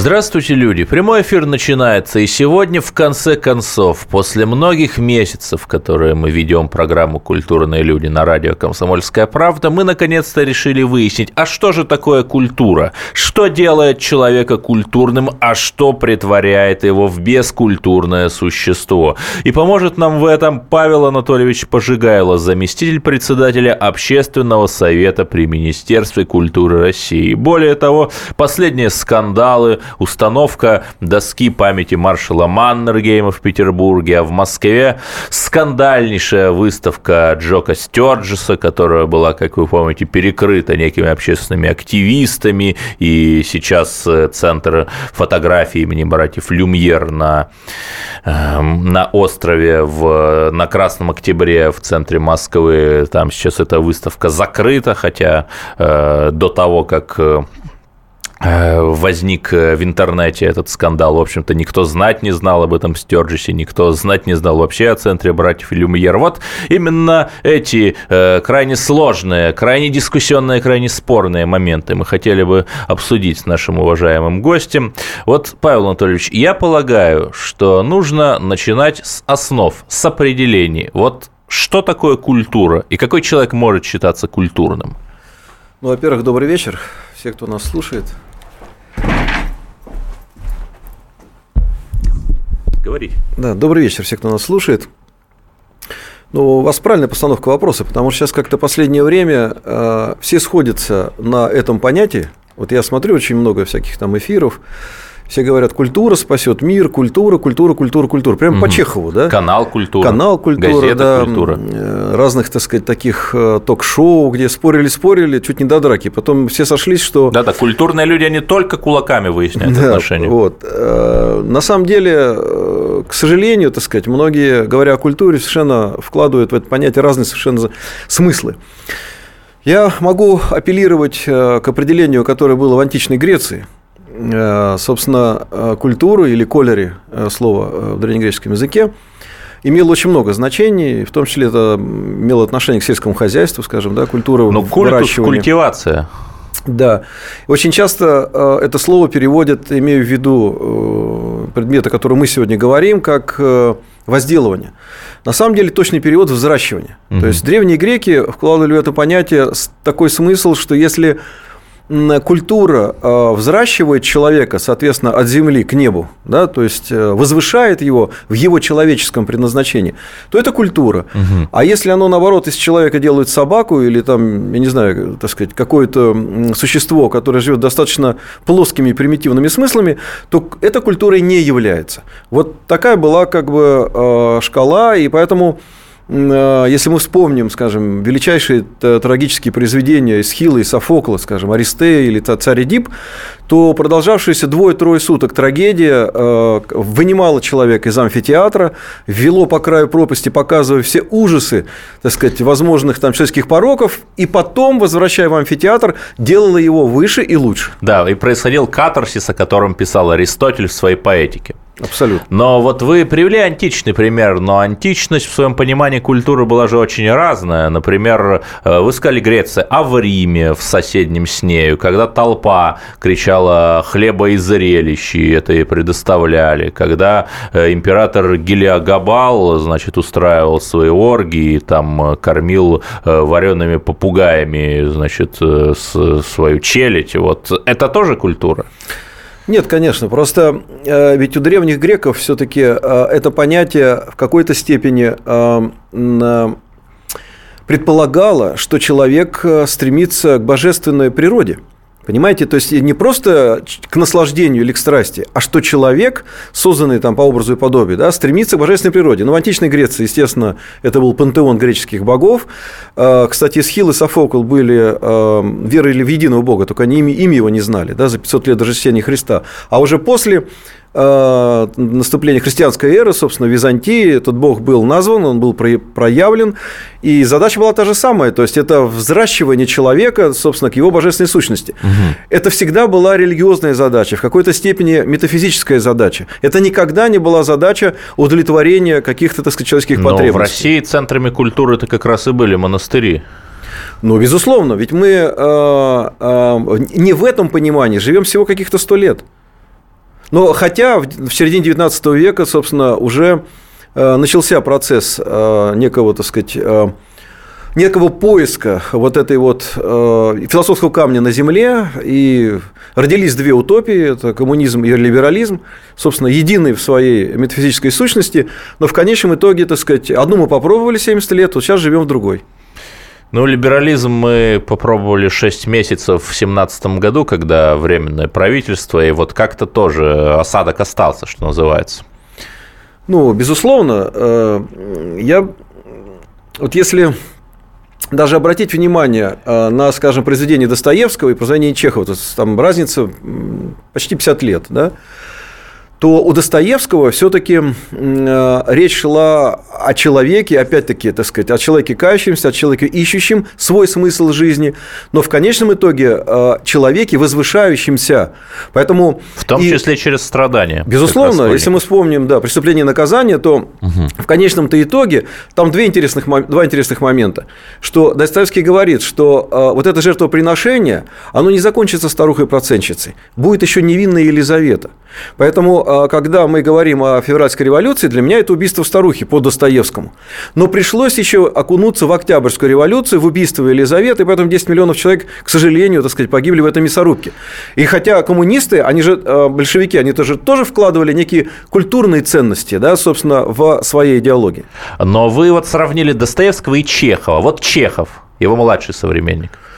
Здравствуйте, люди! Прямой эфир начинается, и сегодня, в конце концов, после многих месяцев, которые мы ведем программу «Культурные люди» на радио «Комсомольская правда», мы наконец-то решили выяснить, а что же такое культура? Что делает человека культурным, а что притворяет его в бескультурное существо? И поможет нам в этом Павел Анатольевич Пожигайло, заместитель председателя Общественного совета при Министерстве культуры России. Более того, последние скандалы, установка доски памяти маршала Маннергейма в Петербурге, а в Москве скандальнейшая выставка Джока Стёрджеса, которая была, как вы помните, перекрыта некими общественными активистами, и сейчас э, Центр фотографии имени братьев Люмьер на, эм, на острове в, на Красном Октябре в центре Москвы, там сейчас эта выставка закрыта, хотя э, до того, как Э, возник э, в интернете этот скандал. В общем-то, никто знать не знал об этом Стерджисе, никто знать не знал вообще о центре братьев Люмьер. Вот именно эти э, крайне сложные, крайне дискуссионные, крайне спорные моменты мы хотели бы обсудить с нашим уважаемым гостем. Вот, Павел Анатольевич, я полагаю, что нужно начинать с основ, с определений. Вот что такое культура и какой человек может считаться культурным? Ну, во-первых, добрый вечер, все, кто нас слушает. Говорить. Да, добрый вечер, все, кто нас слушает. Ну, у вас правильная постановка вопроса, потому что сейчас как-то последнее время э, все сходятся на этом понятии. Вот я смотрю очень много всяких там эфиров, все говорят, культура спасет мир, культура, культура, культура, культура. Прямо угу. по Чехову, да? Канал культура. Канал культура, газета да. культура. Э, разных, так сказать, таких э, ток-шоу, где спорили-спорили, чуть не до драки. Потом все сошлись, что... Да-да, культурные люди, они только кулаками выясняют да, отношения. Вот. Э, на самом деле, к сожалению, так сказать, многие, говоря о культуре, совершенно вкладывают в это понятие разные совершенно смыслы. Я могу апеллировать к определению, которое было в античной Греции – собственно, э, культуру или колери э, слово в древнегреческом языке имело очень много значений, в том числе это имело отношение к сельскому хозяйству, скажем, да, культура Но культус, культивация. Да. Очень часто это слово переводят, имею в виду предметы, о котором мы сегодня говорим, как возделывание. На самом деле точный перевод – взращивание. Угу. То есть древние греки вкладывали в это понятие такой смысл, что если культура э, взращивает человека, соответственно, от земли к небу, да, то есть э, возвышает его в его человеческом предназначении, то это культура. Угу. А если оно, наоборот, из человека делает собаку или там, я не знаю, так сказать, какое-то существо, которое живет достаточно плоскими примитивными смыслами, то это культурой не является. Вот такая была как бы э, шкала, и поэтому если мы вспомним, скажем, величайшие трагические произведения Эсхила и Софокла, скажем, Аристея или Царь Эдип, то продолжавшаяся двое-трое суток трагедия э, вынимала человека из амфитеатра, вело по краю пропасти, показывая все ужасы, так сказать, возможных там человеческих пороков, и потом, возвращая в амфитеатр, делала его выше и лучше. Да, и происходил катарсис, о котором писал Аристотель в своей поэтике. Абсолютно. Но вот вы привели античный пример, но античность в своем понимании культуры была же очень разная. Например, э, вы сказали Греция, а в Риме, в соседнем с нею, когда толпа кричала хлеба и зрелищ, и это и предоставляли. Когда э, император Гелиогабал, значит, устраивал свои оргии, там э, кормил вареными попугаями, значит, свою челядь, вот это тоже культура? Нет, конечно. Просто ведь у древних греков все-таки это понятие в какой-то степени предполагало, что человек стремится к божественной природе. Понимаете, то есть не просто к наслаждению или к страсти, а что человек, созданный там по образу и подобию, да, стремится к божественной природе. Ну, в античной Греции, естественно, это был пантеон греческих богов. А, кстати, Схил и Софокл были а, верили в единого бога, только они имя его не знали, да, за 500 лет до рождения Христа. А уже после наступления христианской эры, собственно, в Византии этот бог был назван, он был проявлен, и задача была та же самая, то есть это взращивание человека, собственно, к его божественной сущности. Угу. Это всегда была религиозная задача, в какой-то степени метафизическая задача. Это никогда не была задача удовлетворения каких-то, так сказать, человеческих Но потребностей. в России центрами культуры это как раз и были монастыри. Ну, безусловно, ведь мы э, э, не в этом понимании живем всего каких-то сто лет. Но хотя в середине 19 века, собственно, уже э, начался процесс э, некого, так сказать, э, некого поиска вот этой вот философского камня на земле, и родились две утопии, это коммунизм и либерализм, собственно, единые в своей метафизической сущности, но в конечном итоге, так сказать, одну мы попробовали 70 лет, вот сейчас живем в другой. Ну, либерализм мы попробовали 6 месяцев в 2017 году, когда временное правительство, и вот как-то тоже осадок остался, что называется. Ну, безусловно, э, я вот если даже обратить внимание э, на, скажем, произведение Достоевского и произведение Чехова, то есть там разница почти 50 лет, да, то у Достоевского все-таки э, речь шла о человеке, опять-таки, так сказать, о человеке кающемся, о человеке ищущем свой смысл жизни, но в конечном итоге э, человеке возвышающемся. Поэтому в том и, числе через страдания. Безусловно, если мы вспомним, да, преступление и наказание, то угу. в конечном-то итоге там две интересных, два интересных момента, что Достоевский говорит, что э, вот это жертвоприношение, оно не закончится старухой-процентщицей, будет еще невинная Елизавета. Поэтому когда мы говорим о февральской революции, для меня это убийство старухи по Достоевскому. Но пришлось еще окунуться в Октябрьскую революцию, в убийство Елизаветы, и поэтому 10 миллионов человек, к сожалению, так сказать, погибли в этой мясорубке. И хотя коммунисты, они же, а, большевики, они тоже, тоже вкладывали некие культурные ценности, да, собственно, в своей идеологии. Но вы вот сравнили Достоевского и Чехова. Вот Чехов, его младший современник –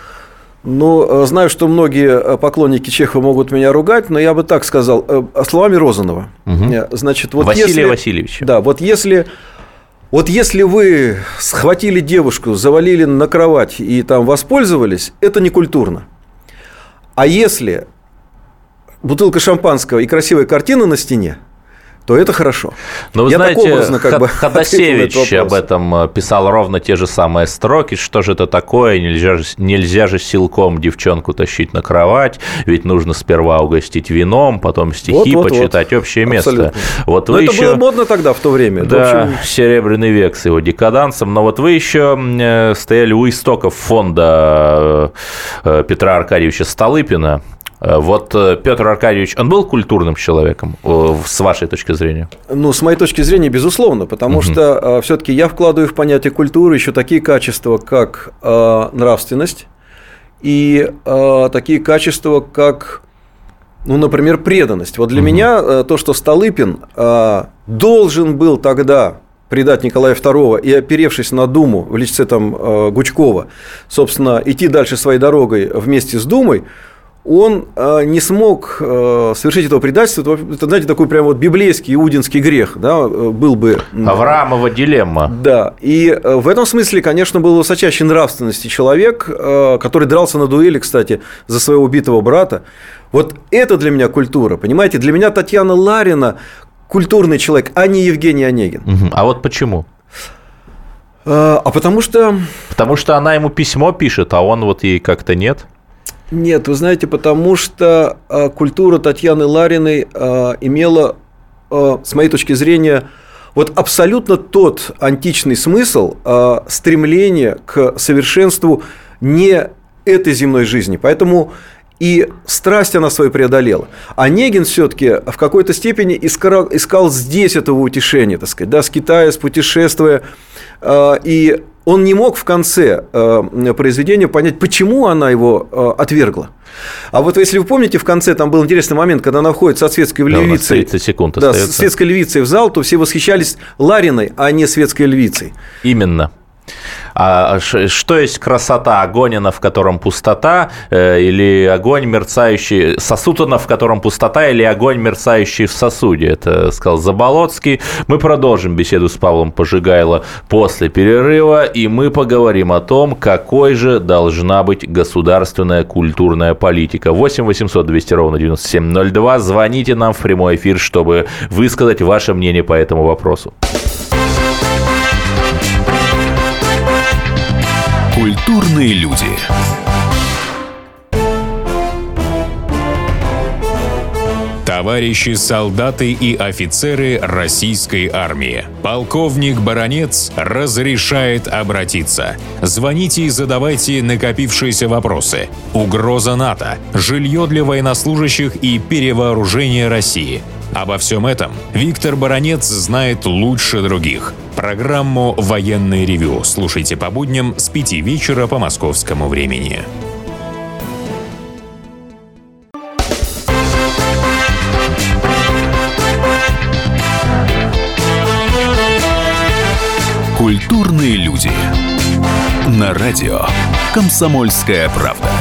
ну, э, знаю, что многие э, поклонники Чехова могут меня ругать, но я бы так сказал, э, словами Розанова. Угу. Значит, вот Василия если, Васильевича. Да, вот если, вот если вы схватили девушку, завалили на кровать и там воспользовались, это не культурно. А если бутылка шампанского и красивая картина на стене – то это хорошо. Но вы Я знаете, образно, как бы, Ходосевич об этом э, писал ровно те же самые строки. Что же это такое? Нельзя же, нельзя же силком девчонку тащить на кровать, ведь нужно сперва угостить вином, потом стихи вот, вот, почитать, вот. общее место. Абсолютно. Вот вы Но еще... это было модно тогда, в то время. Да, общем... серебряный век с его декадансом. Но вот вы еще э, стояли у истоков фонда э, Петра Аркадьевича Столыпина. Э, вот э, Петр Аркадьевич, он был культурным человеком, э, с вашей точки зрения? Ну, с моей точки зрения, безусловно, потому угу. что все-таки я вкладываю в понятие культуры еще такие качества, как нравственность и такие качества, как ну, например, преданность. Вот для угу. меня то, что Столыпин должен был тогда предать Николая II и, оперевшись на Думу в лице там Гучкова, собственно, идти дальше своей дорогой вместе с Думой, он э, не смог э, совершить этого предательства. Это, знаете, такой прям вот библейский иудинский грех, да, э, был бы. Авраамова дилемма. Да, и в этом смысле, конечно, был высочайшей нравственности человек, который дрался на дуэли, кстати, за своего убитого брата. Вот это для меня культура, понимаете? Для меня Татьяна Ларина культурный человек, а не Евгений Онегин. Угу. А вот почему? А потому что... Потому что она ему письмо пишет, а он вот ей как-то нет? Нет, вы знаете, потому что а, культура Татьяны Лариной а, имела, а, с моей точки зрения, вот абсолютно тот античный смысл стремления к совершенству не этой земной жизни. Поэтому и страсть она свою преодолела. А Негин все-таки в какой-то степени искал, искал здесь этого утешения, так сказать, да, с Китая, с путешествуя. И он не мог в конце э, произведения понять, почему она его э, отвергла. А вот если вы помните, в конце там был интересный момент, когда она входит со светской да, львицей, 30 секунд да, с светской львицей в зал, то все восхищались Лариной, а не светской львицей. Именно. А что есть красота? Огонь, она в котором пустота, э, или огонь мерцающий, сосуд, она в котором пустота, или огонь мерцающий в сосуде? Это сказал Заболоцкий. Мы продолжим беседу с Павлом Пожигайло после перерыва, и мы поговорим о том, какой же должна быть государственная культурная политика. 8 800 200 ровно 9702. Звоните нам в прямой эфир, чтобы высказать ваше мнение по этому вопросу. Культурные люди. Товарищи солдаты и офицеры российской армии. Полковник Баронец разрешает обратиться. Звоните и задавайте накопившиеся вопросы. Угроза НАТО, жилье для военнослужащих и перевооружение России. Обо всем этом Виктор Баранец знает лучше других. Программу «Военный ревю» слушайте по будням с 5 вечера по московскому времени. Культурные люди. На радио «Комсомольская правда».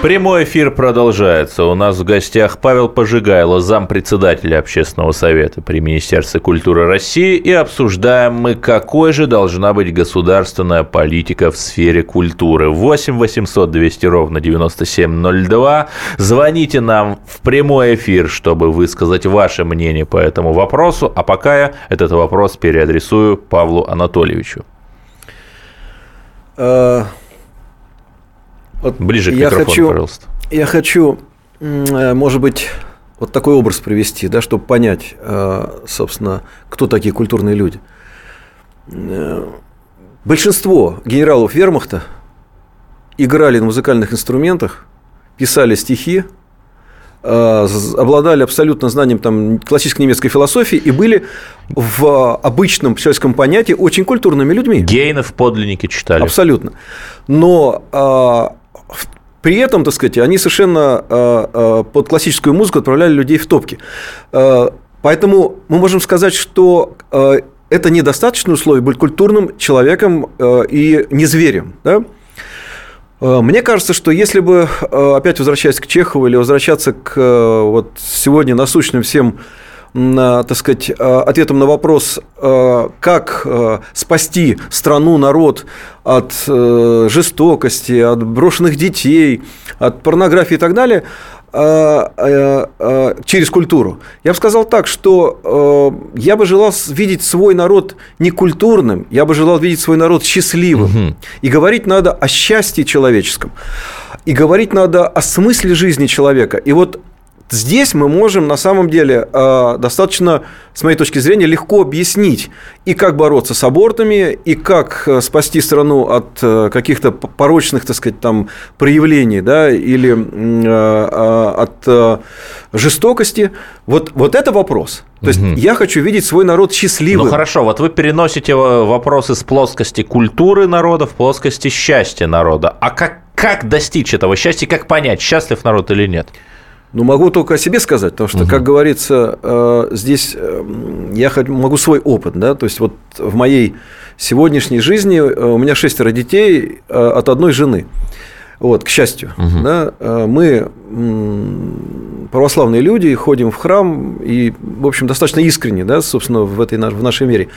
Прямой эфир продолжается. У нас в гостях Павел Пожигайло, зампредседателя Общественного совета при Министерстве культуры России. И обсуждаем мы, какой же должна быть государственная политика в сфере культуры. 8 800 200 ровно 9702. Звоните нам в прямой эфир, чтобы высказать ваше мнение по этому вопросу. А пока я этот вопрос переадресую Павлу Анатольевичу. Вот Ближе к я микрофону, хочу, пожалуйста. Я хочу, э, может быть, вот такой образ привести, да, чтобы понять, э, собственно, кто такие культурные люди. Э, большинство генералов вермахта играли на музыкальных инструментах, писали стихи, обладали абсолютно знанием там, классической немецкой философии и были в обычном человеческом понятии очень культурными людьми. Гейнов подлинники читали. Абсолютно. Но при этом, так сказать, они совершенно э, э, под классическую музыку отправляли людей в топки. Э, поэтому мы можем сказать, что это недостаточное условие быть культурным человеком и не зверем. Да? Мне кажется, что если бы, опять возвращаясь к Чехову или возвращаться к вот сегодня насущным всем так сказать, э, ответом на вопрос, э, как э, спасти страну, народ от жестокости, от брошенных детей, от порнографии и так далее, через культуру. Я бы сказал так, что я бы желал видеть свой народ не культурным, я бы желал видеть свой народ счастливым. Угу. И говорить надо о счастье человеческом. И говорить надо о смысле жизни человека. И вот Здесь мы можем на самом деле э, достаточно, с моей точки зрения, легко объяснить и как бороться с абортами, и как э, спасти страну от э, каких-то порочных, так сказать, там проявлений, да, или от жестокости. Вот, вот это вопрос. То есть угу. я хочу видеть свой народ счастливым. Ну хорошо, вот вы переносите вопросы с плоскости культуры народа в плоскости счастья народа. А как, как достичь этого счастья, как понять, счастлив народ или нет? Ну, могу только о себе сказать, потому что, угу. как говорится, э, здесь э, я могу свой опыт, да, то есть вот в моей сегодняшней жизни э, у меня шестеро детей от одной жены. Вот, к счастью, угу. да, мы православные люди, ходим в храм и, в общем, достаточно искренне, да, собственно, в этой в нашей вере.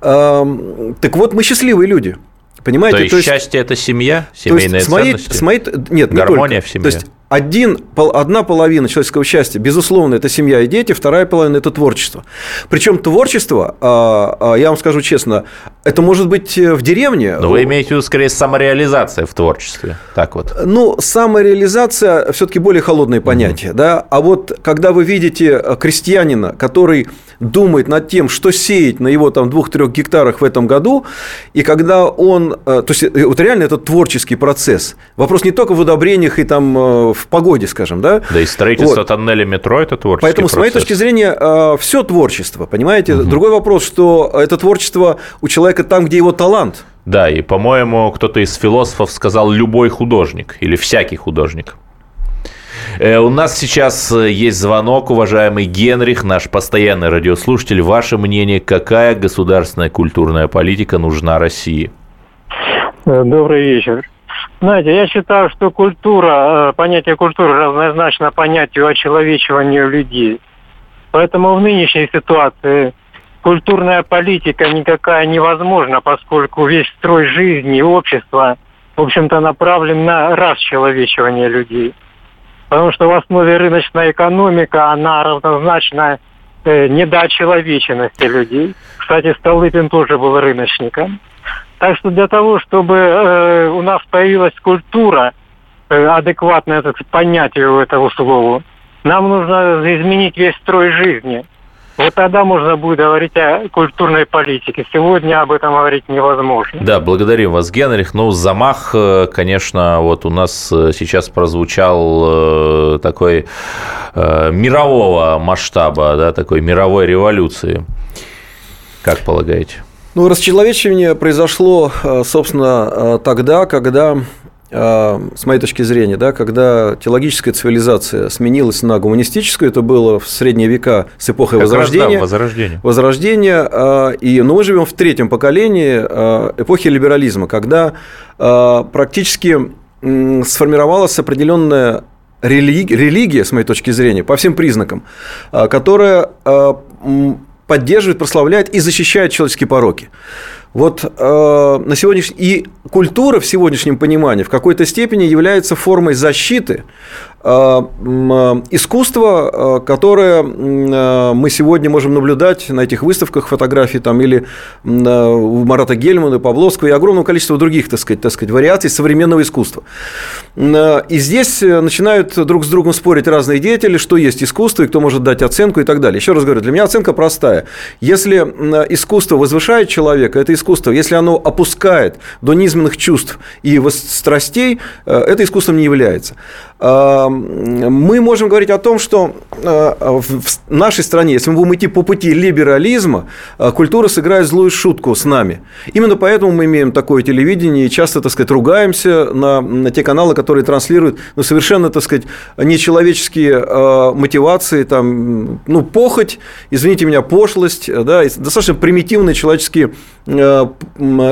Так вот, мы счастливые люди. Понимаете? То есть, то есть счастье это семья, семейные то есть, ценности. С моей, с моей, нет, гармония не только. в семье. То есть один, одна половина человеческого счастья, безусловно, это семья и дети, вторая половина – это творчество. Причем творчество, а, а, я вам скажу честно, это может быть э, в деревне. Но вы имеете в виду, скорее, самореализация в творчестве. Так вот. Ну, самореализация все-таки более холодное понятие. Угу. Да? А вот когда вы видите э, крестьянина, который думает над тем, что сеять на его там двух-трех гектарах в этом году, и когда он, э, то есть вот реально это творческий процесс. Вопрос не только в удобрениях и там в погоде, скажем, да. Да и строительство вот. тоннеля метро – это творческий Поэтому, процесс. с моей точки зрения, э, все творчество, понимаете? Угу. Другой вопрос, что это творчество у человека там, где его талант. Да, и, по-моему, кто-то из философов сказал «любой художник» или «всякий художник». Э, у нас сейчас э, есть звонок, уважаемый Генрих, наш постоянный радиослушатель. Ваше мнение, какая государственная культурная политика нужна России? Добрый вечер. Знаете, я считаю, что культура, понятие культуры равнозначно понятию очеловечивания людей. Поэтому в нынешней ситуации культурная политика никакая невозможна, поскольку весь строй жизни общества, в общем-то, направлен на расчеловечивание людей. Потому что в основе рыночная экономика, она равнозначна э, недочеловеченности людей. Кстати, Столыпин тоже был рыночником. Так что для того, чтобы э, у нас появилась культура, э, адекватное это понятие этого слова, нам нужно изменить весь строй жизни. Вот тогда можно будет говорить о культурной политике. Сегодня об этом говорить невозможно. Да, благодарим вас, Генрих. Ну, замах, э, конечно, вот у нас э, сейчас прозвучал э, такой мирового масштаба, да, такой мировой революции. Как полагаете? Ну, расчеловечивание произошло, собственно, тогда, когда а, с моей точки зрения, да, когда теологическая цивилизация сменилась на гуманистическую, это было в средние века с эпохой как Возрождения. Раз, да, возрождение. Возрождение. И, но мы живем в третьем поколении эпохи либерализма, когда практически сформировалась определенная религия, с моей точки зрения, по всем признакам, которая поддерживает, прославляет и защищает человеческие пороки. Вот э, на сегодняшний и культура в сегодняшнем понимании в какой-то степени является формой защиты Э, э, искусство, э, которое мы сегодня можем наблюдать на этих выставках фотографий там, или у Марата Гельмана, Павловского и огромного количества других так сказать, так сказать, вариаций современного искусства. И здесь начинают друг с другом спорить разные деятели, что есть искусство и кто может дать оценку и так далее. Еще раз говорю, для меня оценка простая. Если искусство возвышает человека, это искусство. Если оно опускает до низменных чувств и страстей, это искусством не является мы можем говорить о том, что э, в нашей стране, если мы будем идти по пути либерализма, э, культура сыграет злую шутку с нами. Именно поэтому мы имеем такое телевидение и часто, так сказать, ругаемся на, на те каналы, которые транслируют ну, совершенно, так сказать, нечеловеческие э, мотивации, там, ну, похоть, извините меня, пошлость, да, достаточно примитивные человеческие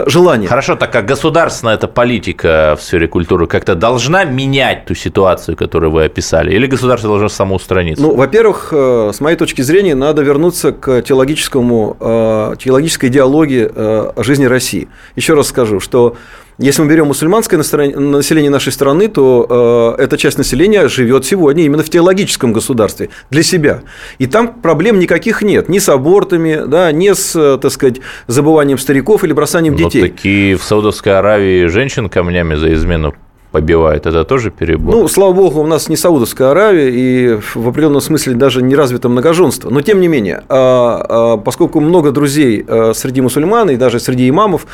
желания. Хорошо, так как государственная эта политика в сфере культуры как-то должна менять ту ситуацию, которую вы описали? Или государство должно самоустраниться? Ну, во-первых, э, с моей точки зрения, надо вернуться к теологическому, э, теологической идеологии э, жизни России. Еще раз скажу, что если мы берем мусульманское население нашей страны, то э, эта часть населения живет сегодня именно в теологическом государстве для себя. И там проблем никаких нет. Ни с абортами, да, ни с, так сказать, забыванием стариков или бросанием детей. Но такие в Саудовской Аравии женщин камнями за измену побивает, это тоже перебор? Ну, слава богу, у нас не Саудовская Аравия и в определенном смысле даже не развито многоженство. Но тем не менее, а, а, поскольку много друзей а, среди мусульман и даже среди имамов,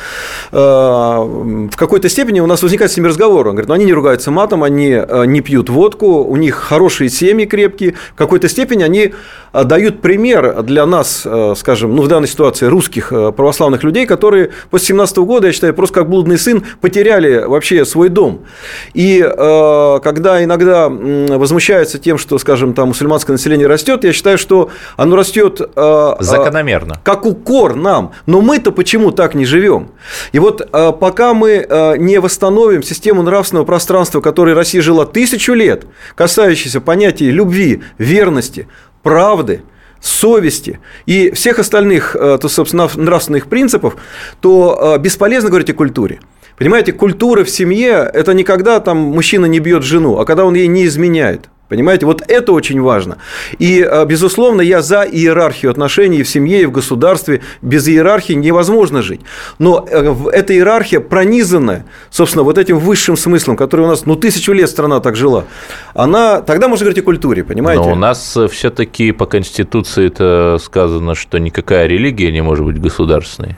в какой-то степени у нас возникает с ними разговор. Он говорит, ну, они не ругаются матом, они не пьют водку, у них хорошие семьи крепкие. В какой-то степени они дают пример для нас, скажем, ну, в данной ситуации русских православных людей, которые после 17 года, я считаю, просто как блудный сын потеряли вообще свой дом. И э, когда иногда возмущаются тем, что, скажем, там мусульманское население растет, я считаю, что оно растет э, закономерно, как укор нам. Но мы-то почему так не живем? И вот э, пока мы э, не восстановим систему нравственного пространства, которой Россия жила тысячу лет, касающейся понятий любви, верности, правды, совести и всех остальных, э, то, собственно, нравственных принципов, то э, бесполезно говорить о культуре. Понимаете, культура в семье – это не когда там мужчина не бьет жену, а когда он ей не изменяет. Понимаете, вот это очень важно. И, э, безусловно, я за иерархию отношений в семье и в государстве. Без иерархии невозможно жить. Но э, эта иерархия пронизанная, собственно, вот этим высшим смыслом, который у нас, ну, тысячу лет страна так жила, она, тогда можно говорить о культуре, понимаете? Но у нас э, все-таки по Конституции это сказано, что никакая религия не может быть государственной.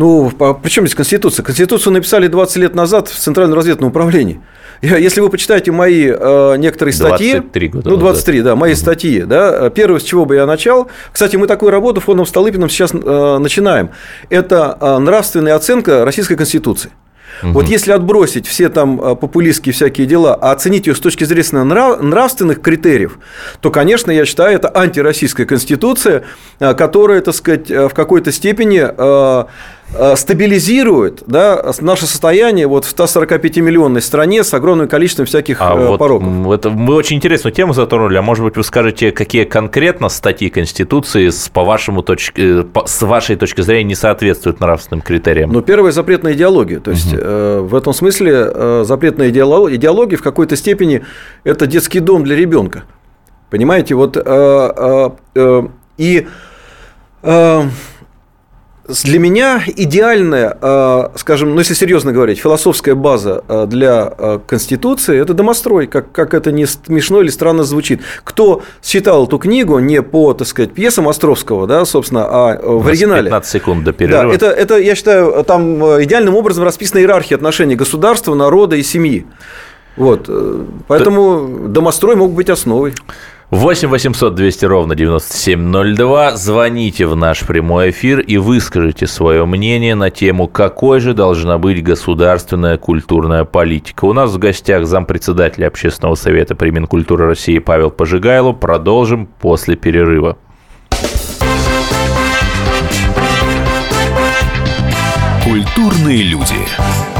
Ну, а при чем здесь Конституция? Конституцию написали 20 лет назад в Центральном разведном управлении. Если вы почитаете мои э, некоторые статьи, 23 года ну 23, назад. да, мои угу. статьи, да, первое, с чего бы я начал, кстати, мы такую работу фондом Столыпиным сейчас э, начинаем, это э, нравственная оценка Российской Конституции. Угу. Вот если отбросить все там популистские всякие дела, а оценить ее с точки зрения нрав, нравственных критериев, то, конечно, я считаю, это антироссийская конституция, которая, так сказать, в какой-то степени Э, стабилизирует да, наше состояние вот в 145-миллионной стране с огромным количеством всяких а вот пороков. Это мы очень интересную тему затронули, а может быть вы скажете, какие конкретно статьи Конституции с, по вашему точке, с вашей точки зрения не соответствуют нравственным критериям? Ну, первое – запрет на идеологию. То есть, угу. э, в этом смысле э, запрет на идеологию в какой-то степени – это детский дом для ребенка. Понимаете, вот э, э, э, и э, для меня идеальная, э, скажем, ну если серьезно говорить, философская база э, для э, Конституции – это домострой, как, как это не смешно или странно звучит. Кто читал эту книгу не по, так сказать, пьесам Островского, да, собственно, а в оригинале. 15 секунд до перерыва. Да, это, это, я считаю, там идеальным образом расписана иерархия отношений государства, народа и семьи. Вот, поэтому домострой мог быть основой. 8 800 200 ровно 9702. Звоните в наш прямой эфир и выскажите свое мнение на тему, какой же должна быть государственная культурная политика. У нас в гостях зампредседателя Общественного совета при Минкультуры России Павел Пожигайло. Продолжим после перерыва. Культурные люди.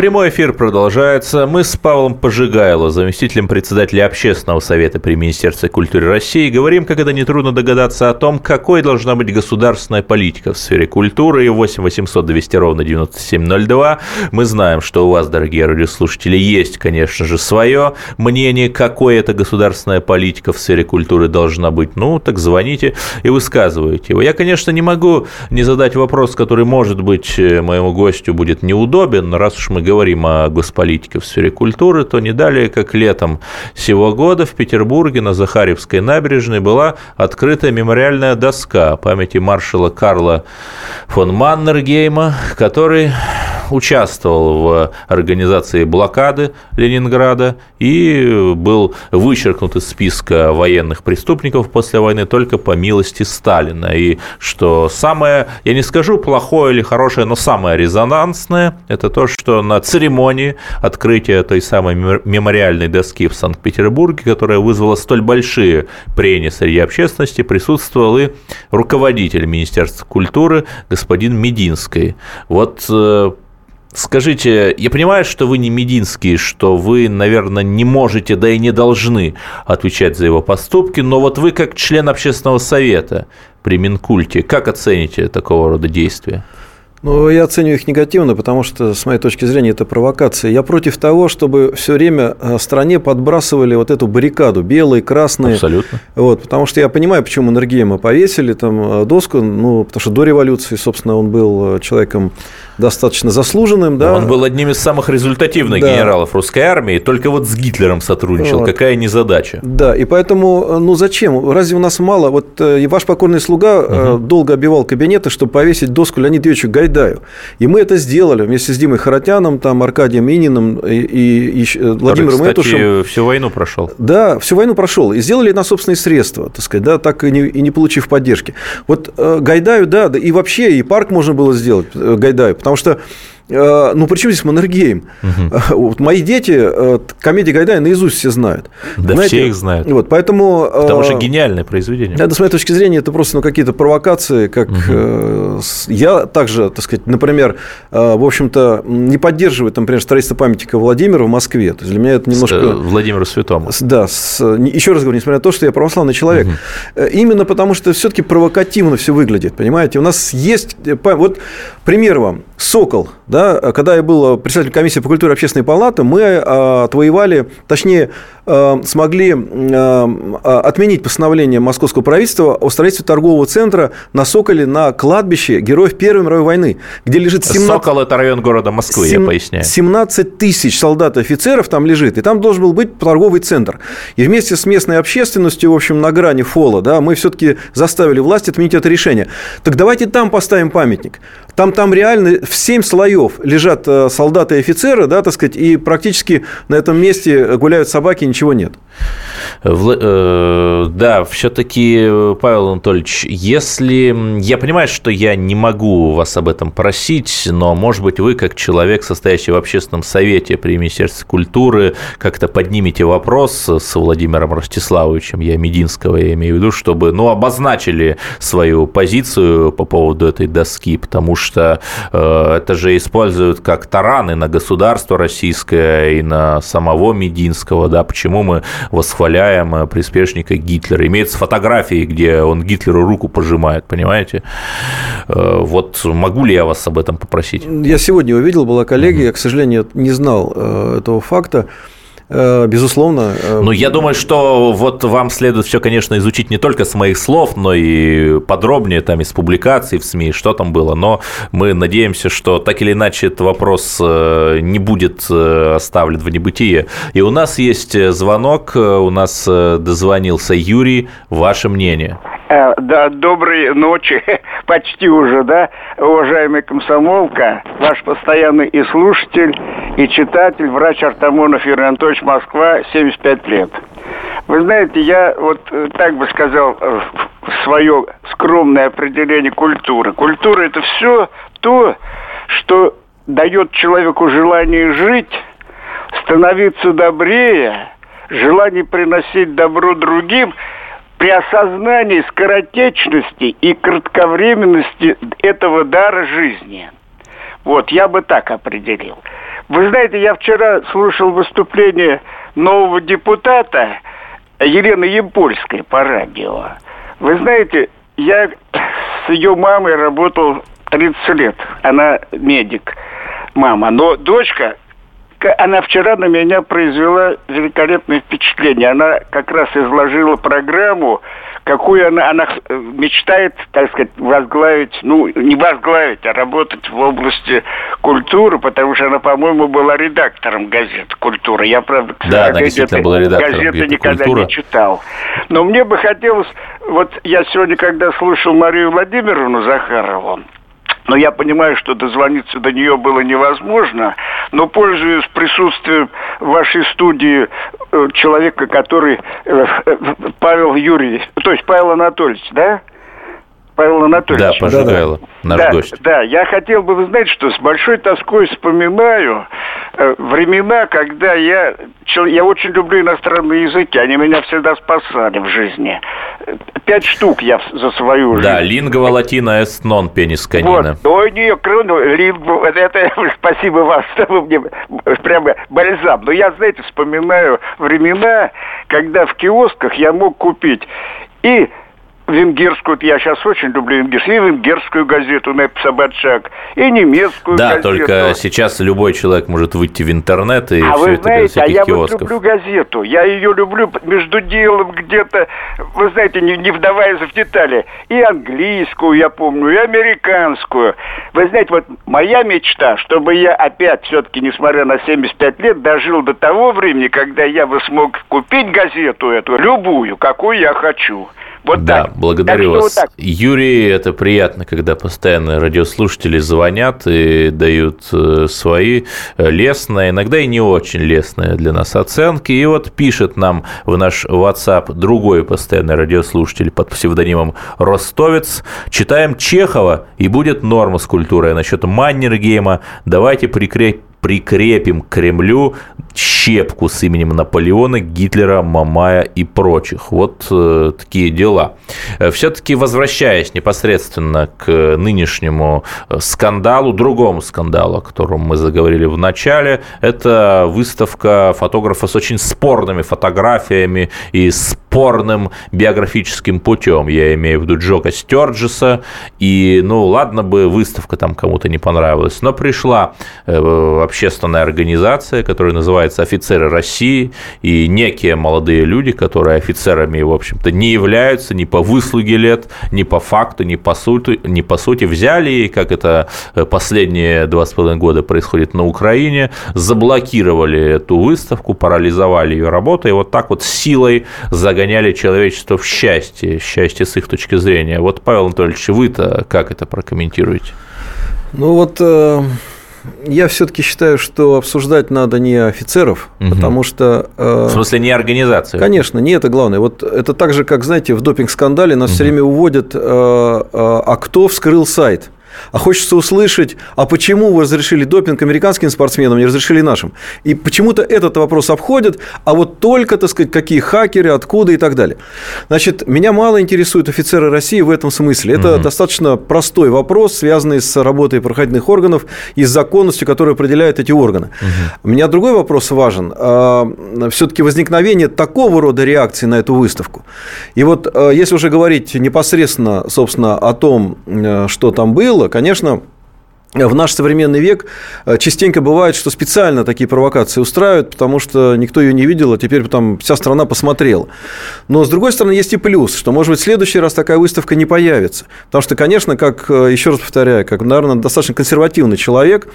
Прямой эфир продолжается. Мы с Павлом Пожигайло, заместителем председателя Общественного совета при Министерстве культуры России, говорим, как это нетрудно догадаться о том, какой должна быть государственная политика в сфере культуры. И 8 800 200 ровно 9702. Мы знаем, что у вас, дорогие радиослушатели, есть, конечно же, свое мнение, какой эта государственная политика в сфере культуры должна быть. Ну, так звоните и высказывайте его. Я, конечно, не могу не задать вопрос, который, может быть, моему гостю будет неудобен, раз уж мы говорим о госполитике в сфере культуры, то не далее, как летом сего года в Петербурге на Захаревской набережной была открыта мемориальная доска памяти маршала Карла фон Маннергейма, который участвовал в организации блокады Ленинграда и был вычеркнут из списка военных преступников после войны только по милости Сталина. И что самое, я не скажу плохое или хорошее, но самое резонансное, это то, что на церемонии открытия той самой мемориальной доски в Санкт-Петербурге, которая вызвала столь большие прения среди общественности, присутствовал и руководитель Министерства культуры господин Мединский. Вот э, Скажите, я понимаю, что вы не Мединский, что вы, наверное, не можете, да и не должны отвечать за его поступки, но вот вы как член общественного совета при Минкульте, как оцените такого рода действия? Ну, я оцениваю их негативно, потому что, с моей точки зрения, это провокация. Я против того, чтобы все время э, стране подбрасывали вот эту баррикаду, белые, красные. Абсолютно. Вот, потому что я понимаю, почему Энергема повесили там э, доску, ну, потому что до революции, собственно, он был э, человеком достаточно заслуженным. Да. Он был одним из самых результативных да. генералов русской армии, только вот с Гитлером сотрудничал. Вот. Какая незадача. Да, и поэтому, ну зачем? Разве у нас мало? Вот и ваш покорный слуга угу. долго обивал кабинеты, чтобы повесить доску Леониду Ильичу Гайдаю. И мы это сделали вместе с Димой Харатяном, там, Аркадием Ининым и, и, и Владимиром Который, Этушем. всю войну прошел. Да, всю войну прошел. И сделали на собственные средства, так сказать, да, так и не, и не получив поддержки. Вот э, Гайдаю, да, да, и вообще и парк можно было сделать э, Гайдаю, потому что Э, ну, причем здесь Маннергейм? Угу. Вот мои дети э, комедии Гайдая наизусть все знают. Да, Знаете, все их знают. Вот, поэтому... Потому что гениальное произведение. Да, с моей точки зрения, это просто ну, какие-то провокации, как угу. я также, так сказать, например, в общем-то, не поддерживаю, там, например, строительство памятника Владимира в Москве. То есть для меня это немножко... Владимиру Святому. Да, с, еще раз говорю, несмотря на то, что я православный человек, угу. именно потому что все-таки провокативно все выглядит, понимаете? У нас есть... Вот пример вам. «Сокол». Да, когда я был председателем комиссии по культуре общественной палаты, мы э, отвоевали, точнее, э, смогли э, отменить постановление московского правительства о строительстве торгового центра на Соколе на кладбище героев Первой мировой войны, где лежит 17... Сокол – это район города Москвы, 7... я поясняю. 17 тысяч солдат и офицеров там лежит, и там должен был быть торговый центр. И вместе с местной общественностью, в общем, на грани фола, да, мы все-таки заставили власть отменить это решение. Так давайте там поставим памятник. Там, там реально в 7 слоев лежат э, солдаты и офицеры, да, так сказать, и практически на этом месте гуляют собаки, ничего нет. Э, да, все-таки, Павел Анатольевич, если... Я понимаю, что я не могу вас об этом просить, но, может быть, вы, как человек, состоящий в общественном совете при Министерстве культуры, как-то поднимете вопрос с Владимиром Ростиславовичем, я Мединского, я имею в виду, чтобы, ну, обозначили свою позицию по поводу этой доски, потому что э, это же используют как тараны на государство российское и на самого Мединского, да, почему мы восхваляем э, приспешника Гитлера. Имеется фотографии, где он Гитлеру руку пожимает, понимаете? Э, вот могу ли я вас об этом попросить? Я сегодня увидел, была коллега, я, к сожалению, не знал э, этого факта. Э, безусловно. Э, ну, я думаю, что вот вам следует все, конечно, изучить не только с моих слов, но и подробнее там из публикаций в СМИ, что там было. Но мы надеемся, что так или иначе этот вопрос э, не будет оставлен в небытие. И у нас есть звонок, у нас дозвонился Юрий. Ваше мнение? Да, доброй ночи, почти уже, да, уважаемый комсомолка, ваш постоянный и слушатель, и читатель, врач Артамонов Юрий Анатольевич Москва, 75 лет. Вы знаете, я вот э, так бы сказал э, свое скромное определение культуры. Культура – это все то, что дает человеку желание жить, становиться добрее, желание приносить добро другим при осознании скоротечности и кратковременности этого дара жизни. Вот, я бы так определил. Вы знаете, я вчера слушал выступление нового депутата Елены Емпольской по радио. Вы знаете, я с ее мамой работал 30 лет. Она медик, мама. Но дочка, она вчера на меня произвела великолепное впечатление. Она как раз изложила программу какую она, она мечтает, так сказать, возглавить, ну, не возглавить, а работать в области культуры, потому что она, по-моему, была редактором газеты «Культура». Я, правда, да, она действительно была редактором газеты никогда «Культура». не читал. Но мне бы хотелось, вот я сегодня, когда слушал Марию Владимировну Захарову, но я понимаю, что дозвониться до нее было невозможно, но пользуясь присутствием в вашей студии э, человека, который э, э, Павел Юрьевич, то есть Павел Анатольевич, да? Павел Анатольевич. Да, Пожигайло, наш да, гость. Да, я хотел бы, вы знаете, что с большой тоской вспоминаю э, времена, когда я... Я очень люблю иностранные языки, они меня всегда спасали в жизни. Пять штук я за свою жизнь. Да, лингва латина эст нон пенис канина. Вот, ой, не, крону, лингва, это, спасибо вам, что вы мне прямо бальзам. Но я, знаете, вспоминаю времена, когда в киосках я мог купить и венгерскую, я сейчас очень люблю венгерскую, и венгерскую газету «Нэп Собачак», и немецкую да, газету. Да, только сейчас любой человек может выйти в интернет и а все вы это знаете, без всяких а я киосков. вот люблю газету, я ее люблю между делом где-то, вы знаете, не, не вдаваясь в детали, и английскую, я помню, и американскую. Вы знаете, вот моя мечта, чтобы я опять все-таки, несмотря на 75 лет, дожил до того времени, когда я бы смог купить газету эту, любую, какую я хочу. Вот да, так. благодарю так вас. Вот Юрий, это приятно, когда постоянно радиослушатели звонят и дают э, свои э, лестные, иногда и не очень лестные для нас оценки. И вот пишет нам в наш WhatsApp другой постоянный радиослушатель под псевдонимом Ростовец. Читаем Чехова, и будет норма с культурой. Насчет Маннергейма давайте прикрепим прикрепим к Кремлю щепку с именем Наполеона, Гитлера, Мамая и прочих. Вот э, такие дела. Э, Все-таки возвращаясь непосредственно к нынешнему э, скандалу, другому скандалу, о котором мы заговорили в начале, это выставка фотографа с очень спорными фотографиями и спорным биографическим путем. Я имею в виду Джока Стерджеса. И, ну, ладно бы выставка там кому-то не понравилась, но пришла э, общественная организация, которая называется «Офицеры России», и некие молодые люди, которые офицерами, в общем-то, не являются ни по выслуге лет, ни по факту, ни по сути, ни по сути взяли, и как это э, последние два с половиной года происходит на Украине, заблокировали эту выставку, парализовали ее работу, и вот так вот силой загоняли человечество в счастье, счастье с их точки зрения. Вот, Павел Анатольевич, вы-то как это прокомментируете? Ну вот э, я все-таки считаю, что обсуждать надо не офицеров, угу. потому что... Э, в смысле, не организацию? Конечно, не это главное. Вот это так же, как, знаете, в допинг-скандале нас угу. все время уводят, э, э, а кто вскрыл сайт? А хочется услышать, а почему вы разрешили допинг американским спортсменам, не разрешили нашим? И почему-то этот вопрос обходят, а вот только, так сказать, какие хакеры, откуда и так далее. Значит, меня мало интересуют офицеры России в этом смысле. Это угу. достаточно простой вопрос, связанный с работой правоохранительных органов и с законностью, которая определяет эти органы. Угу. У меня другой вопрос важен. А, Все-таки возникновение такого рода реакции на эту выставку. И вот а, если уже говорить непосредственно, собственно, о том, э, что там было, конечно, в наш современный век э, частенько бывает, что специально такие провокации устраивают, потому что никто ее не видел, а теперь там вся страна посмотрела. Но, с другой стороны, есть и плюс, что, может быть, в следующий раз такая выставка не появится. Потому что, конечно, как, э, еще раз повторяю, как, наверное, достаточно консервативный человек,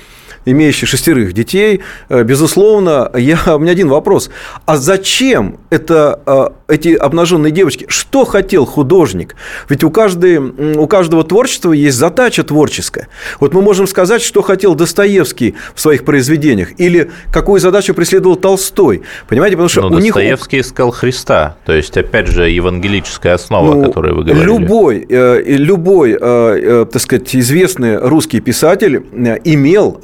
имеющий шестерых детей, э, безусловно, я, у меня один вопрос. А зачем это, эти обнаженные девочки? Что хотел художник? Ведь у, каждой, у каждого творчества есть задача творческая. Вот мы можем сказать, что хотел Достоевский в своих произведениях или какую задачу преследовал Толстой. Понимаете, потому что Но у Достоевский них... искал Христа. То есть, опять же, евангелическая основа, ну, о которой вы говорили. Любой, э, любой, э, э, так сказать, известный русский писатель имел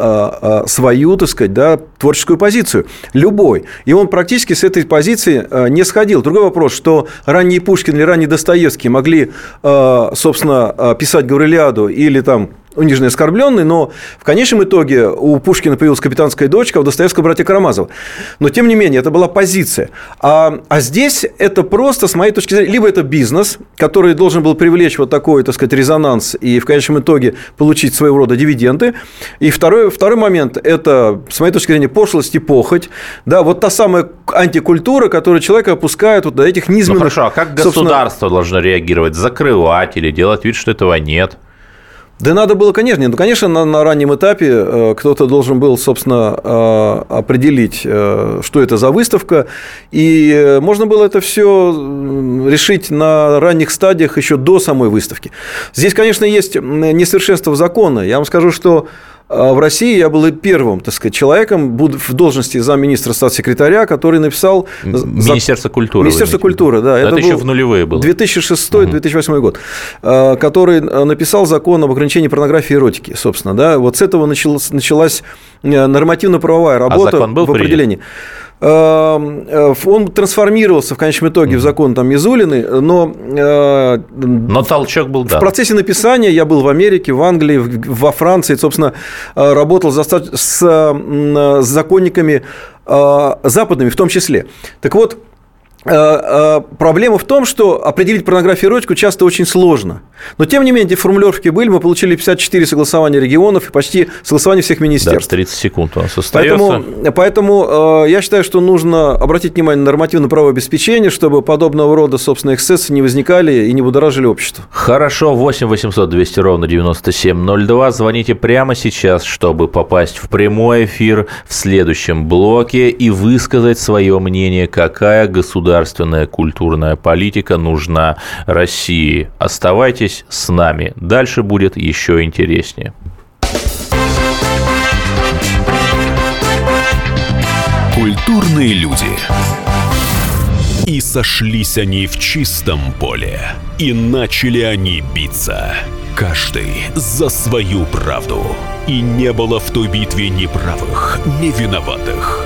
свою, так сказать, да, творческую позицию. Любой. И он практически с этой позиции не сходил. Другой вопрос, что ранний Пушкин или ранний Достоевский могли, собственно, писать Гаврилиаду или там униженный, оскорбленный, но в конечном итоге у Пушкина появилась капитанская дочка, а у Достоевского братья Карамазова. Но, тем не менее, это была позиция. А, а здесь это просто, с моей точки зрения, либо это бизнес, который должен был привлечь вот такой, так сказать, резонанс и в конечном итоге получить своего рода дивиденды. И второй, второй момент – это, с моей точки зрения, пошлость и похоть. Да, вот та самая антикультура, которую человека опускает вот до этих низменных... Ну, хорошо, а как государство должно реагировать? Закрывать или делать вид, что этого нет? Да надо было, конечно, ну, конечно, на, на раннем этапе э, кто-то должен был, собственно, э, определить, э, что это за выставка, и можно было это все решить на ранних стадиях еще до самой выставки. Здесь, конечно, есть несовершенство закона. Я вам скажу, что в России я был первым, так сказать, человеком в должности замминистра статс-секретаря, который написал... Министерство культуры. Министерство культуры, да. Это, это еще в нулевые было. 2006-2008 угу. год. А, который написал закон об ограничении порнографии и эротики, собственно. Да? Вот с этого началась э, нормативно-правовая а работа а закон был в определении. Принят? Эм, э, он трансформировался в конечном итоге в закон там Мизулины, но... Э, но толчок был, да. В процессе написания я был в Америке, в Англии, во Франции, собственно, э, работал с законниками западными в том числе. Так вот, проблема в том, что определить порнографию эротику часто очень сложно. Но, тем не менее, эти формулировки были, мы получили 54 согласования регионов и почти согласования всех министерств. Да, 30 секунд у нас остается. Поэтому, поэтому э, я считаю, что нужно обратить внимание на нормативное правовое обеспечение, чтобы подобного рода, собственно, эксцессы не возникали и не будоражили общество. Хорошо, 8 800 200 ровно 9702. Звоните прямо сейчас, чтобы попасть в прямой эфир в следующем блоке и высказать свое мнение, какая государственная культурная политика нужна России. Оставайтесь с нами. Дальше будет еще интереснее. Культурные люди. И сошлись они в чистом поле. И начали они биться. Каждый за свою правду. И не было в той битве ни правых, ни виноватых.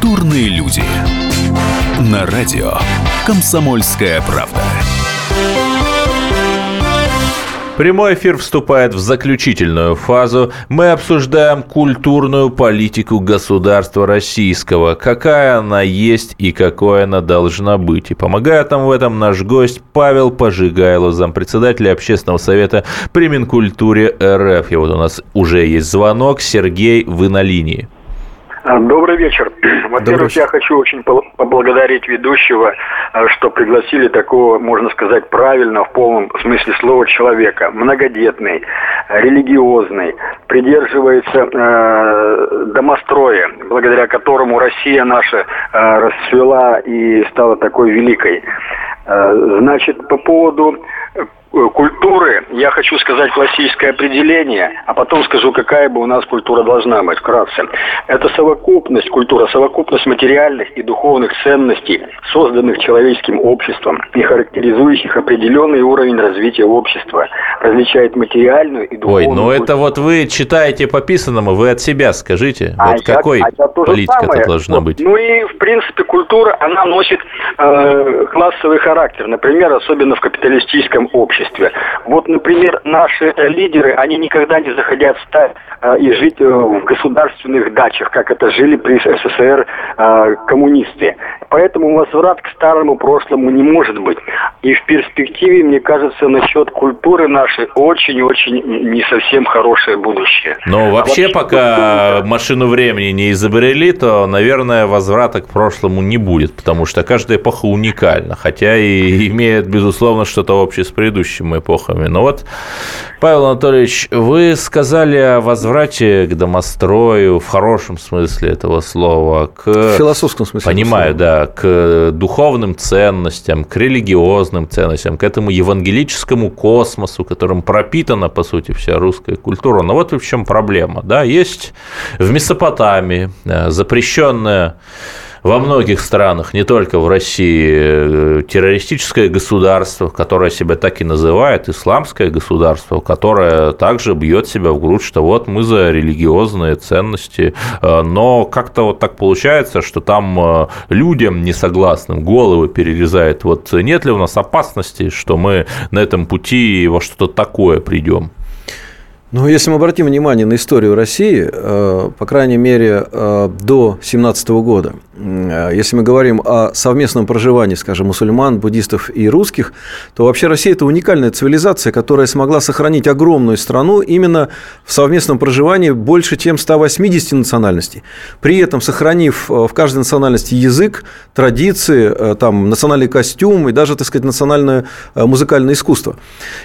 Культурные люди. На радио «Комсомольская правда». Прямой эфир вступает в заключительную фазу. Мы обсуждаем культурную политику государства российского, какая она есть и какой она должна быть. И помогает нам в этом наш гость Павел Пожигайло, зампредседателя общественного совета при Минкультуре РФ. И вот у нас уже есть звонок. Сергей, вы на линии. А, добрый вечер. Во-первых, я хочу очень поблагодарить ведущего, а, что пригласили такого, можно сказать, правильно, в полном смысле слова человека. Многодетный, религиозный, придерживается э, домостроя, благодаря которому Россия наша э, расцвела и стала такой великой. Э, значит, по поводу культуры, я хочу сказать классическое определение, а потом скажу, какая бы у нас культура должна быть, вкратце. Это совокупность, культура, совокупность материальных и духовных ценностей, созданных человеческим обществом и характеризующих определенный уровень развития общества, различает материальную и духовную Ой, ну это вот вы читаете по писанному, вы от себя скажите, а вот я, какой а политика это должна быть? Ну и, в принципе, культура, она носит э, классовый характер, например, особенно в капиталистическом обществе обществе. Вот, например, наши э, лидеры, они никогда не захотят стать э, и жить э, в государственных дачах, как это жили при СССР э, коммунисты. Поэтому возврат к старому прошлому не может быть. И в перспективе, мне кажется, насчет культуры нашей очень-очень не совсем хорошее будущее. Но вообще, а вообще пока культура... машину времени не изобрели, то, наверное, возврата к прошлому не будет, потому что каждая эпоха уникальна, хотя и имеет, безусловно, что-то общее с предыдущей предыдущими эпохами. Но вот, Павел Анатольевич, вы сказали о возврате к домострою в хорошем смысле этого слова, к... В философском смысле. Понимаю, да, к духовным ценностям, к религиозным ценностям, к этому евангелическому космосу, которым пропитана, по сути, вся русская культура. Но вот в чем проблема, да, есть в Месопотамии э, запрещенная во многих странах, не только в России, э, террористическое государство, которое себя так и называет, исламское государство, которое также бьет себя в грудь, что вот мы за религиозные ценности, э, но как-то вот так получается, что там э, людям несогласным головы перерезает. Вот нет ли у нас опасности, что мы на этом пути во что-то такое придем? Ну, если мы обратим внимание на историю России, по крайней мере, до 17 года, если мы говорим о совместном проживании, скажем, мусульман, буддистов и русских, то вообще Россия – это уникальная цивилизация, которая смогла сохранить огромную страну именно в совместном проживании больше, чем 180 национальностей. При этом сохранив в каждой национальности язык, традиции, там, национальный костюм и даже, так сказать, национальное музыкальное искусство.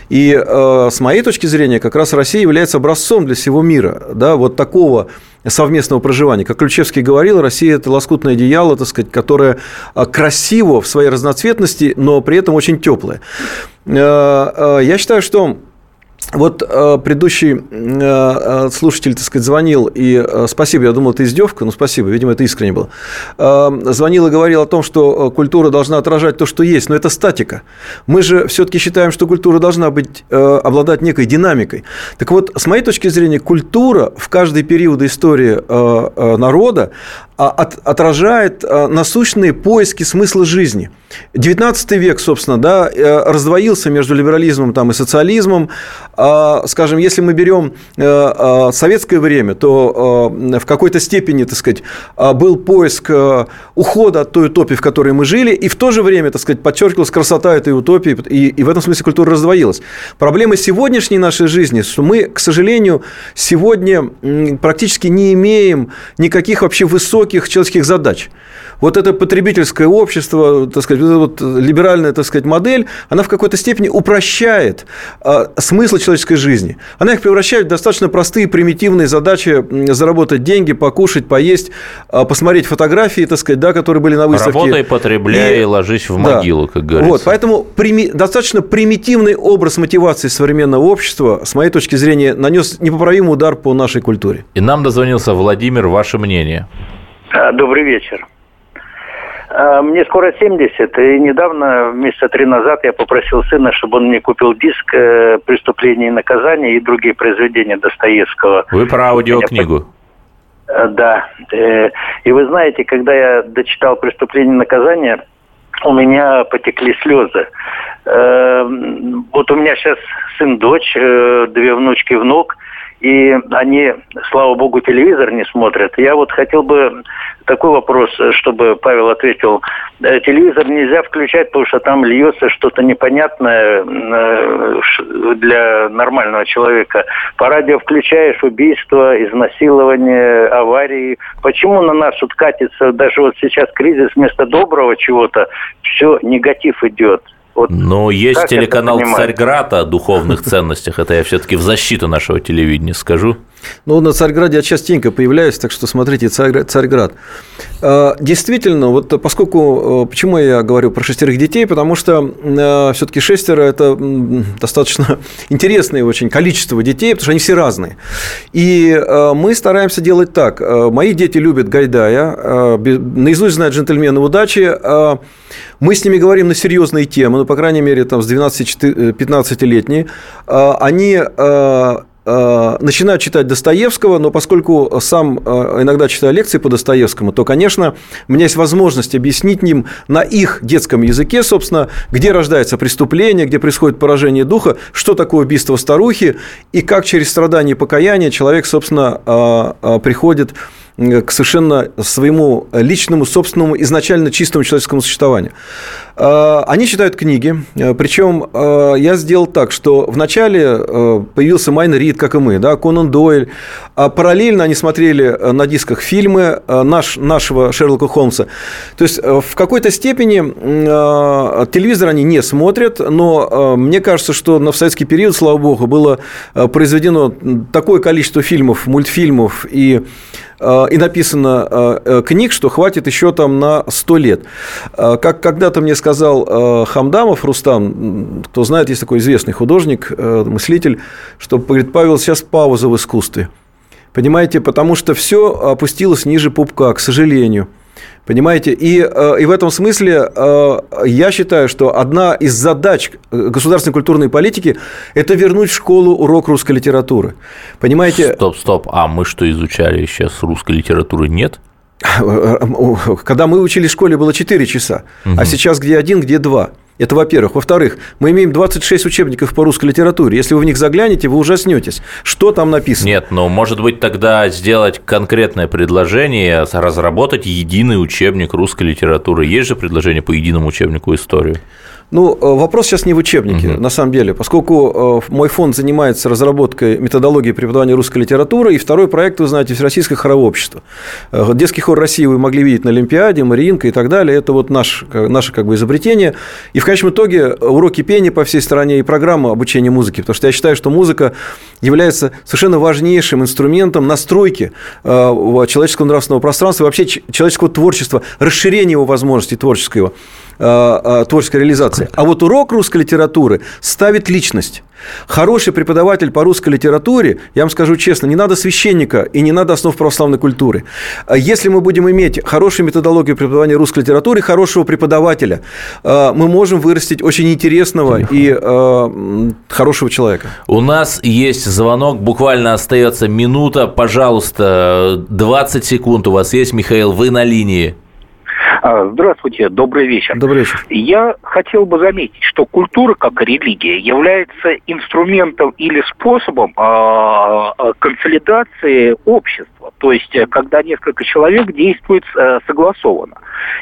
И с моей точки зрения, как раз Россия является является образцом для всего мира, да, вот такого совместного проживания. Как Ключевский говорил, Россия – это лоскутное одеяло, так сказать, которое а, красиво в своей разноцветности, но при этом очень теплое. Э, э, я считаю, что вот э, предыдущий э, э, слушатель, так сказать, звонил, и э, спасибо, я думал, это издевка, но спасибо, видимо, это искренне было. Э, звонил и говорил о том, что э, культура должна отражать то, что есть, но это статика. Мы же все-таки считаем, что культура должна быть, э, обладать некой динамикой. Так вот, с моей точки зрения, культура в каждый период истории э, э, народа от, отражает э, насущные поиски смысла жизни. 19 век, собственно, да, э, раздвоился между либерализмом там, и социализмом. А, скажем, если мы берем э, советское время, то в какой-то степени, так сказать, был поиск ухода от той утопии, в которой мы жили, и в то же время, так сказать, подчеркивалась красота этой утопии, и, и в этом смысле культура раздвоилась. Проблема сегодняшней нашей жизни, что мы, к сожалению, сегодня практически не имеем никаких вообще высоких высоких человеческих задач вот это потребительское общество, так сказать, вот либеральная, так сказать, модель, она в какой-то степени упрощает а, смысл человеческой жизни. Она их превращает в достаточно простые, примитивные задачи заработать деньги, покушать, поесть, а, посмотреть фотографии, так сказать, да, которые были на выставке. Работай, потребляй, и ложись в могилу, да. как говорится. Вот, поэтому прими... достаточно примитивный образ мотивации современного общества, с моей точки зрения, нанес непоправимый удар по нашей культуре. И нам дозвонился Владимир, ваше мнение. А, добрый вечер. А, мне скоро 70, и недавно, месяца три назад, я попросил сына, чтобы он мне купил диск э, «Преступление и наказание» и другие произведения Достоевского. Вы про аудиокнигу? Э, да. Э, и вы знаете, когда я дочитал «Преступление и наказание», у меня потекли слезы. Вот у меня сейчас сын, дочь, две внучки, внук – и они, слава богу, телевизор не смотрят. Я вот хотел бы такой вопрос, чтобы Павел ответил. Э, телевизор нельзя включать, потому что там льется что-то непонятное э, для нормального человека. По радио включаешь убийство, изнасилование, аварии. Почему на нас вот катится даже вот сейчас кризис вместо доброго чего-то, все негатив идет? Вот Но есть телеканал «Царьград» о духовных ценностях. Это я все-таки в защиту нашего телевидения скажу. Ну, на Царьграде я частенько появляюсь, так что смотрите Царьград. А, действительно, вот поскольку, э, почему я говорю про шестерых детей, потому что э, все-таки шестеро – это достаточно интересное очень количество детей, потому что они все разные. И э, мы стараемся делать так. Мои дети любят Гайдая, наизусть знают «Джентльмены удачи», мы с ними говорим на серьезные темы, ну, по крайней мере, там, с 12-15-летние. Они Э, начинают читать Достоевского, но поскольку сам э, иногда читаю лекции по Достоевскому, то, конечно, у меня есть возможность объяснить им на их детском языке, собственно, где рождается преступление, где происходит поражение духа, что такое убийство старухи, и как через страдания и покаяние человек, собственно, э, приходит к совершенно своему личному, собственному, изначально чистому человеческому существованию. А, они читают книги, причем а, я сделал так, что вначале появился Майн Рид, как и мы, да, Конан Дойль, а параллельно они смотрели на дисках фильмы наш, нашего Шерлока Холмса. То есть в какой-то степени телевизор они не смотрят, но мне кажется, что в советский период, слава богу, было произведено такое количество фильмов, мультфильмов и Э, и написано э, э, книг, что хватит еще там на 100 лет. Как когда-то мне сказал Хамдамов Рустам, кто знает, есть такой известный художник, мыслитель, что, говорит, Павел, сейчас пауза в искусстве. Понимаете, потому что все опустилось ниже пупка, к сожалению. Понимаете? И, э, и в этом смысле э, я считаю, что одна из задач государственной культурной политики – это вернуть в школу урок русской литературы. Понимаете? Стоп, стоп. А мы что изучали сейчас русской литературы нет? Когда мы учили в школе, было 4 часа, угу. а сейчас где один, где два. Это во-первых. Во-вторых, мы имеем 26 учебников по русской литературе. Если вы в них заглянете, вы ужаснетесь. Что там написано? Нет, но может быть тогда сделать конкретное предложение, разработать единый учебник русской литературы. Есть же предложение по единому учебнику истории? Ну, э, вопрос сейчас не в учебнике, угу. на самом деле, поскольку э, мой фонд занимается разработкой методологии преподавания русской литературы, и второй проект, вы знаете, Всероссийское хоровое общество. Э, детский хор России вы могли видеть на Олимпиаде, Мариинка и так далее. Это вот наш, наше как бы изобретение. И в конечном итоге уроки пения по всей стране и программа обучения музыки, потому что я считаю, что музыка является совершенно важнейшим инструментом настройки человеческого нравственного пространства и вообще человеческого творчества, расширения его возможностей творческого. Э, э, творческой реализации. А вот урок русской литературы ставит личность. Хороший преподаватель по русской литературе, я вам скажу честно, не надо священника и не надо основ православной культуры. Если мы будем иметь хорошую методологию преподавания русской литературы, хорошего преподавателя, э, мы можем вырастить очень интересного и хорошего человека. У нас есть звонок, буквально остается минута. Пожалуйста, 20 секунд у вас есть, Михаил, вы на линии. А, здравствуйте, добрый вечер. Добрый вечер. Я хотел бы заметить, что культура как религия является инструментом или способом а, а, консолидации общества. То есть, э, когда несколько человек действуют э, согласованно.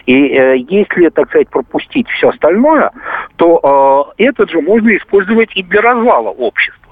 И э, если, так сказать, пропустить все остальное, то этот же можно использовать и для развала общества.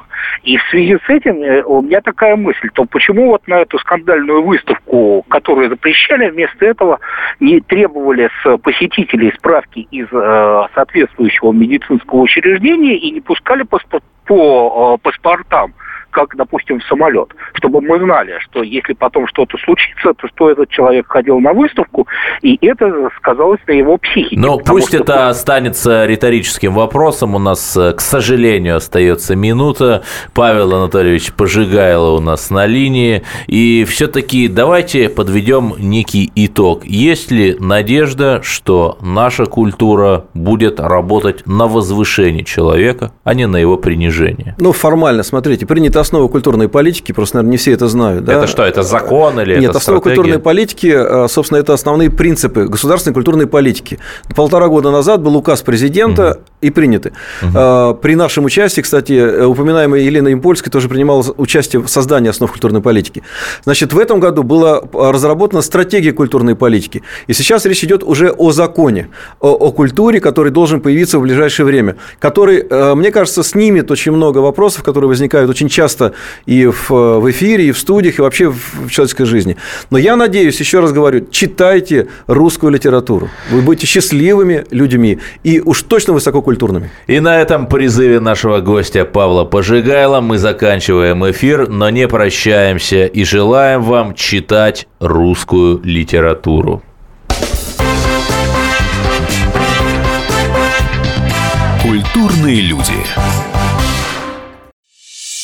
И в связи с этим э, у меня такая мысль, то почему вот на эту скандальную выставку, которую запрещали, вместо этого не требовали с посетителей справки из э, соответствующего медицинского учреждения и не пускали по, по э, паспортам как, допустим, в самолет, чтобы мы знали, что если потом что-то случится, то что этот человек ходил на выставку, и это сказалось на его психике. Но пусть что... это останется риторическим вопросом. У нас, э, к сожалению, остается минута. Павел Анатольевич Пожигайло у нас на линии. И все-таки давайте подведем некий итог. Есть ли надежда, что наша культура будет работать на возвышение человека, а не на его принижение? Ну, формально, смотрите, принято основа культурной политики, просто, наверное, не все это знают. Да? Это что, это закон или Нет, это основа стратегия? культурной политики, э, собственно, это основные принципы государственной культурной политики. Полтора года назад был указ президента угу. и приняты. Угу. При нашем участии, кстати, э, упоминаемая Елена Импольская тоже принимала участие в создании основ культурной политики. Значит, в этом году была разработана стратегия культурной политики. И сейчас речь идет уже о законе, о, о культуре, который должен появиться в ближайшее время, который, мне кажется, снимет очень много вопросов, которые возникают очень часто часто и в, в эфире, и в студиях, и вообще в человеческой жизни. Но я надеюсь, еще раз говорю, читайте русскую литературу. Вы будете счастливыми людьми и уж точно высококультурными. И на этом призыве нашего гостя Павла Пожигайла мы заканчиваем эфир, но не прощаемся и желаем вам читать русскую литературу. Культурные люди.